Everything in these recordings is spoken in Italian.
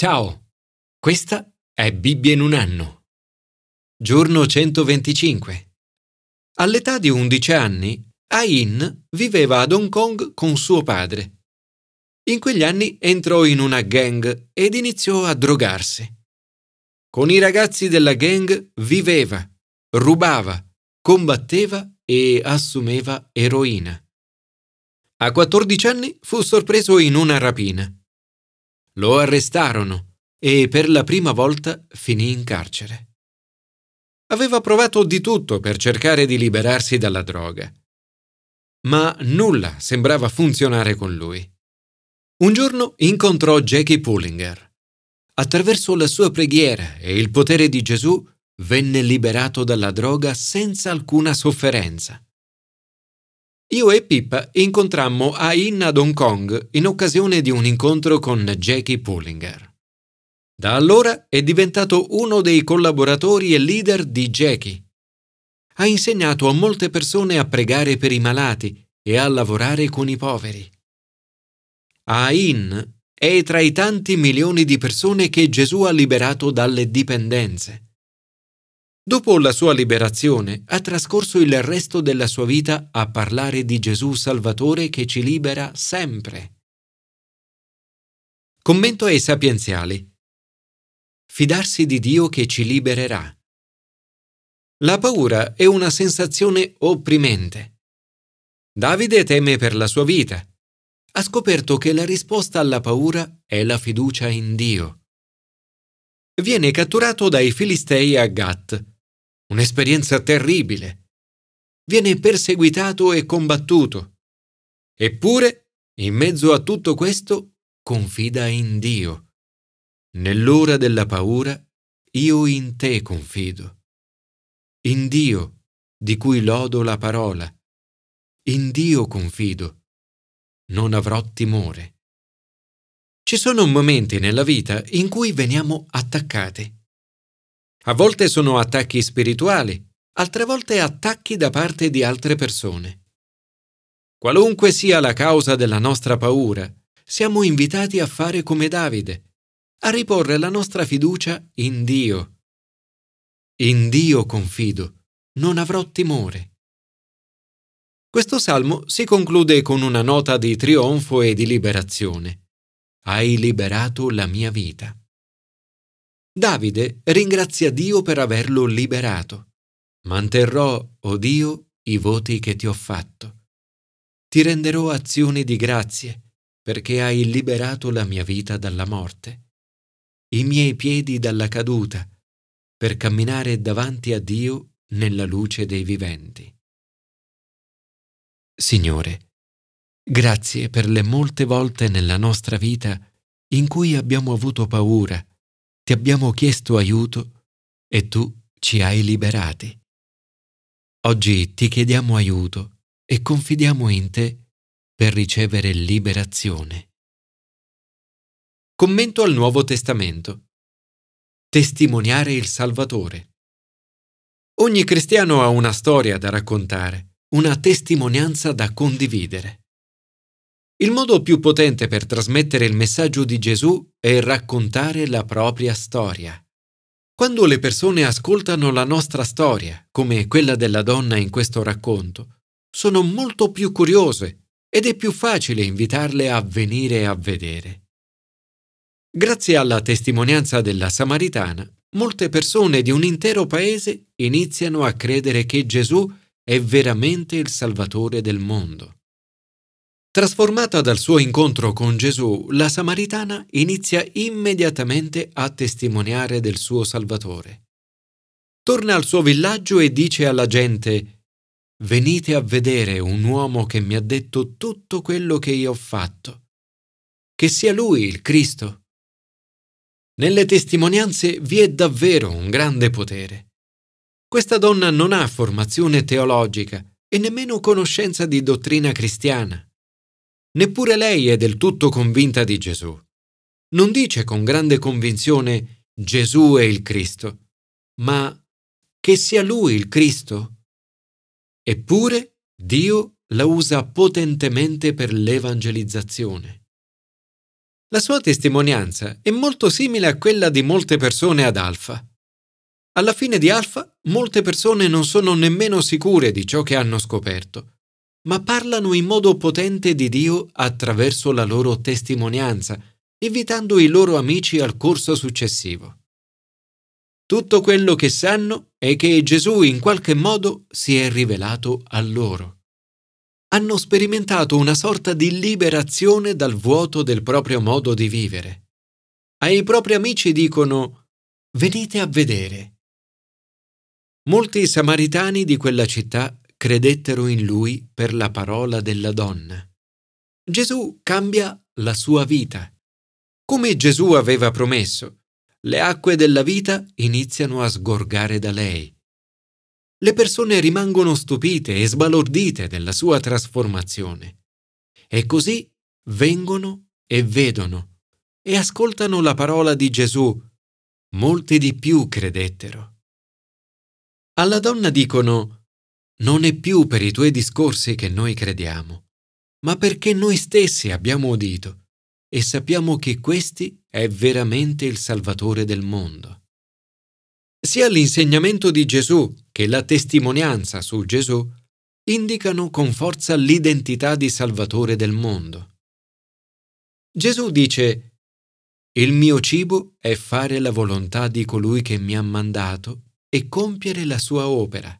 Ciao, questa è Bibbia in un anno. Giorno 125. All'età di 11 anni, Ain viveva ad Hong Kong con suo padre. In quegli anni entrò in una gang ed iniziò a drogarsi. Con i ragazzi della gang viveva, rubava, combatteva e assumeva eroina. A 14 anni fu sorpreso in una rapina. Lo arrestarono e per la prima volta finì in carcere. Aveva provato di tutto per cercare di liberarsi dalla droga. Ma nulla sembrava funzionare con lui. Un giorno incontrò Jackie Pullinger. Attraverso la sua preghiera e il potere di Gesù venne liberato dalla droga senza alcuna sofferenza. Io e Pippa incontrammo Ain ad Hong Kong in occasione di un incontro con Jackie Pullinger. Da allora è diventato uno dei collaboratori e leader di Jackie. Ha insegnato a molte persone a pregare per i malati e a lavorare con i poveri. Ain è tra i tanti milioni di persone che Gesù ha liberato dalle dipendenze. Dopo la sua liberazione, ha trascorso il resto della sua vita a parlare di Gesù Salvatore che ci libera sempre. Commento ai sapienziali. Fidarsi di Dio che ci libererà. La paura è una sensazione opprimente. Davide teme per la sua vita. Ha scoperto che la risposta alla paura è la fiducia in Dio. Viene catturato dai Filistei a Gat un'esperienza terribile. Viene perseguitato e combattuto. Eppure, in mezzo a tutto questo, confida in Dio. Nell'ora della paura, io in te confido. In Dio, di cui lodo la parola. In Dio confido. Non avrò timore. Ci sono momenti nella vita in cui veniamo attaccati. A volte sono attacchi spirituali, altre volte attacchi da parte di altre persone. Qualunque sia la causa della nostra paura, siamo invitati a fare come Davide, a riporre la nostra fiducia in Dio. In Dio confido, non avrò timore. Questo salmo si conclude con una nota di trionfo e di liberazione. Hai liberato la mia vita. Davide ringrazia Dio per averlo liberato. Manterrò, o oh Dio, i voti che ti ho fatto. Ti renderò azioni di grazie, perché hai liberato la mia vita dalla morte, i miei piedi dalla caduta, per camminare davanti a Dio nella luce dei viventi. Signore, grazie per le molte volte nella nostra vita in cui abbiamo avuto paura ti abbiamo chiesto aiuto e tu ci hai liberati. Oggi ti chiediamo aiuto e confidiamo in te per ricevere liberazione. Commento al Nuovo Testamento. Testimoniare il Salvatore. Ogni cristiano ha una storia da raccontare, una testimonianza da condividere. Il modo più potente per trasmettere il messaggio di Gesù è raccontare la propria storia. Quando le persone ascoltano la nostra storia, come quella della donna in questo racconto, sono molto più curiose ed è più facile invitarle a venire a vedere. Grazie alla testimonianza della Samaritana, molte persone di un intero paese iniziano a credere che Gesù è veramente il Salvatore del mondo. Trasformata dal suo incontro con Gesù, la Samaritana inizia immediatamente a testimoniare del suo Salvatore. Torna al suo villaggio e dice alla gente Venite a vedere un uomo che mi ha detto tutto quello che io ho fatto. Che sia lui il Cristo. Nelle testimonianze vi è davvero un grande potere. Questa donna non ha formazione teologica e nemmeno conoscenza di dottrina cristiana. Neppure lei è del tutto convinta di Gesù. Non dice con grande convinzione Gesù è il Cristo, ma che sia lui il Cristo. Eppure Dio la usa potentemente per l'evangelizzazione. La sua testimonianza è molto simile a quella di molte persone ad Alfa. Alla fine di Alfa, molte persone non sono nemmeno sicure di ciò che hanno scoperto, ma parlano in modo potente di Dio attraverso la loro testimonianza, invitando i loro amici al corso successivo. Tutto quello che sanno è che Gesù in qualche modo si è rivelato a loro. Hanno sperimentato una sorta di liberazione dal vuoto del proprio modo di vivere. Ai propri amici dicono Venite a vedere. Molti samaritani di quella città credettero in lui per la parola della donna. Gesù cambia la sua vita. Come Gesù aveva promesso, le acque della vita iniziano a sgorgare da lei. Le persone rimangono stupite e sbalordite della sua trasformazione. E così vengono e vedono e ascoltano la parola di Gesù. Molti di più credettero. Alla donna dicono, non è più per i tuoi discorsi che noi crediamo, ma perché noi stessi abbiamo udito e sappiamo che questi è veramente il Salvatore del mondo. Sia l'insegnamento di Gesù che la testimonianza su Gesù indicano con forza l'identità di Salvatore del mondo. Gesù dice, Il mio cibo è fare la volontà di colui che mi ha mandato e compiere la sua opera.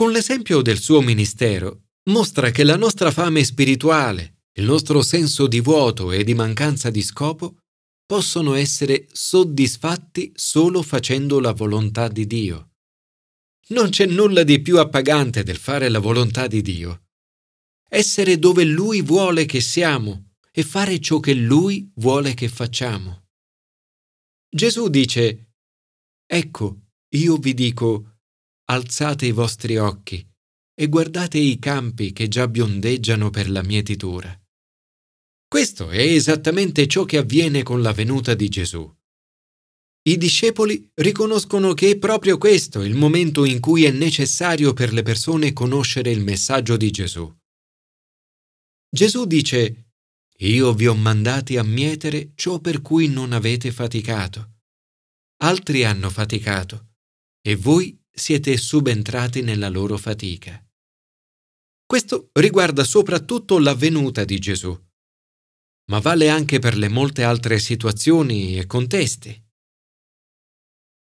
Con l'esempio del suo ministero mostra che la nostra fame spirituale, il nostro senso di vuoto e di mancanza di scopo possono essere soddisfatti solo facendo la volontà di Dio. Non c'è nulla di più appagante del fare la volontà di Dio. Essere dove Lui vuole che siamo e fare ciò che Lui vuole che facciamo. Gesù dice, Ecco, io vi dico, alzate i vostri occhi e guardate i campi che già biondeggiano per la mietitura. Questo è esattamente ciò che avviene con la venuta di Gesù. I discepoli riconoscono che è proprio questo il momento in cui è necessario per le persone conoscere il messaggio di Gesù. Gesù dice, Io vi ho mandati a mietere ciò per cui non avete faticato altri hanno faticato e voi siete subentrati nella loro fatica. Questo riguarda soprattutto la venuta di Gesù, ma vale anche per le molte altre situazioni e contesti.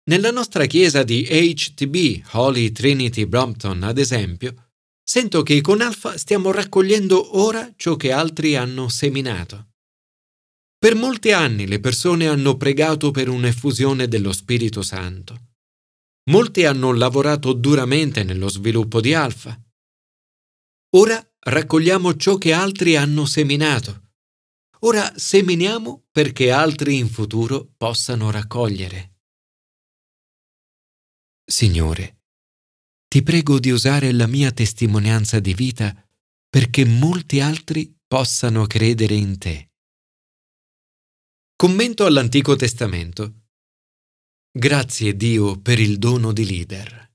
Nella nostra chiesa di HTB, Holy Trinity Brompton, ad esempio, sento che con Alfa stiamo raccogliendo ora ciò che altri hanno seminato. Per molti anni le persone hanno pregato per un'effusione dello Spirito Santo. Molti hanno lavorato duramente nello sviluppo di Alfa. Ora raccogliamo ciò che altri hanno seminato. Ora seminiamo perché altri in futuro possano raccogliere. Signore, ti prego di usare la mia testimonianza di vita perché molti altri possano credere in te. Commento all'Antico Testamento. Grazie Dio per il dono di leader.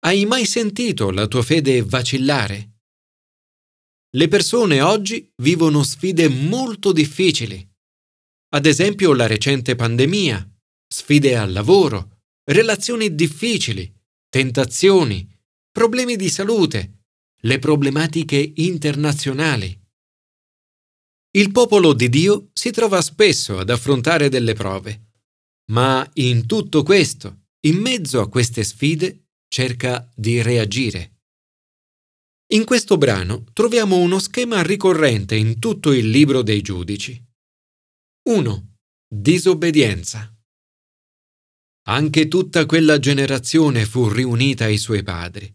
Hai mai sentito la tua fede vacillare? Le persone oggi vivono sfide molto difficili. Ad esempio la recente pandemia, sfide al lavoro, relazioni difficili, tentazioni, problemi di salute, le problematiche internazionali. Il popolo di Dio si trova spesso ad affrontare delle prove, ma in tutto questo, in mezzo a queste sfide, cerca di reagire. In questo brano troviamo uno schema ricorrente in tutto il libro dei giudici. 1. Disobbedienza. Anche tutta quella generazione fu riunita ai suoi padri.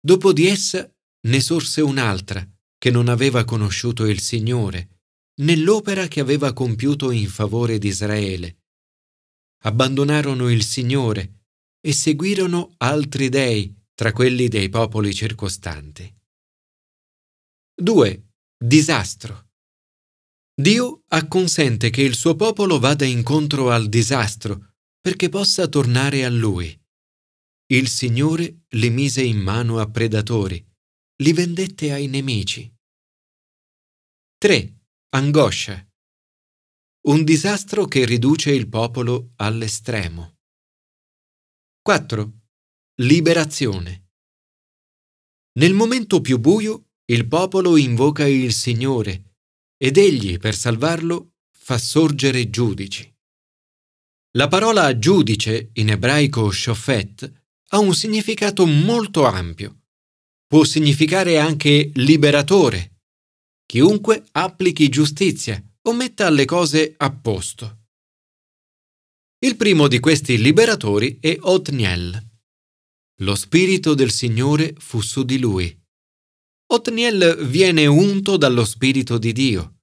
Dopo di essa ne sorse un'altra, che non aveva conosciuto il Signore, nell'opera che aveva compiuto in favore di Israele. Abbandonarono il Signore e seguirono altri dei tra quelli dei popoli circostanti. 2. Disastro. Dio acconsente che il suo popolo vada incontro al disastro perché possa tornare a Lui. Il Signore li mise in mano a predatori, li vendette ai nemici. 3. angoscia. Un disastro che riduce il popolo all'estremo. 4. Liberazione. Nel momento più buio, il popolo invoca il Signore ed egli, per salvarlo, fa sorgere giudici. La parola giudice, in ebraico shofet, ha un significato molto ampio. Può significare anche liberatore, chiunque applichi giustizia o metta le cose a posto. Il primo di questi liberatori è Otniel. Lo spirito del Signore fu su di lui. Otniel viene unto dallo spirito di Dio.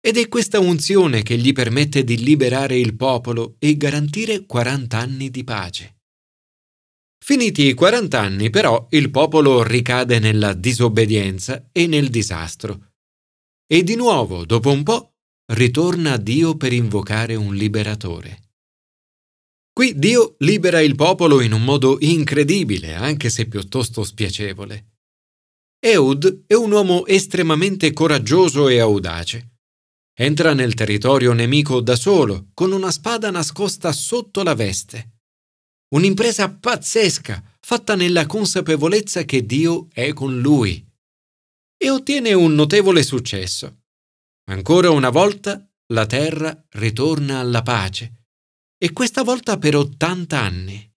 Ed è questa unzione che gli permette di liberare il popolo e garantire 40 anni di pace. Finiti i 40 anni, però, il popolo ricade nella disobbedienza e nel disastro. E di nuovo, dopo un po', ritorna a Dio per invocare un liberatore. Qui Dio libera il popolo in un modo incredibile, anche se piuttosto spiacevole. Eud è un uomo estremamente coraggioso e audace. Entra nel territorio nemico da solo, con una spada nascosta sotto la veste. Un'impresa pazzesca, fatta nella consapevolezza che Dio è con lui. E ottiene un notevole successo. Ancora una volta la terra ritorna alla pace e questa volta per 80 anni.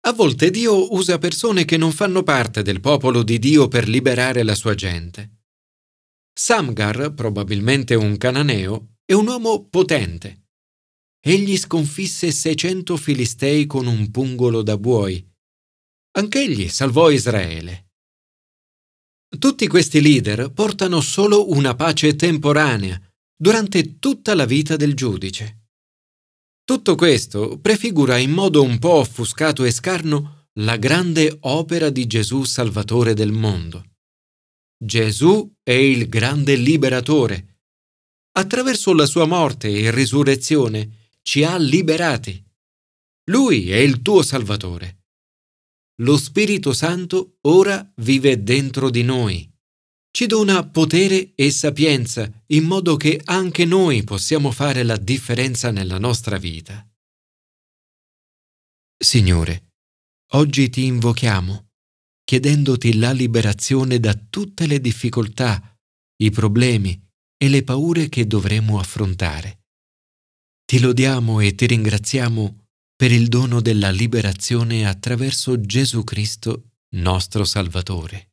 A volte Dio usa persone che non fanno parte del popolo di Dio per liberare la sua gente. Samgar, probabilmente un cananeo, è un uomo potente. Egli sconfisse 600 filistei con un pungolo da buoi. Anch'egli salvò Israele. Tutti questi leader portano solo una pace temporanea durante tutta la vita del giudice. Tutto questo prefigura in modo un po' offuscato e scarno la grande opera di Gesù Salvatore del mondo. Gesù è il grande liberatore. Attraverso la sua morte e risurrezione ci ha liberati. Lui è il tuo Salvatore. Lo Spirito Santo ora vive dentro di noi ci dona potere e sapienza in modo che anche noi possiamo fare la differenza nella nostra vita. Signore, oggi ti invochiamo, chiedendoti la liberazione da tutte le difficoltà, i problemi e le paure che dovremo affrontare. Ti lodiamo e ti ringraziamo per il dono della liberazione attraverso Gesù Cristo, nostro Salvatore.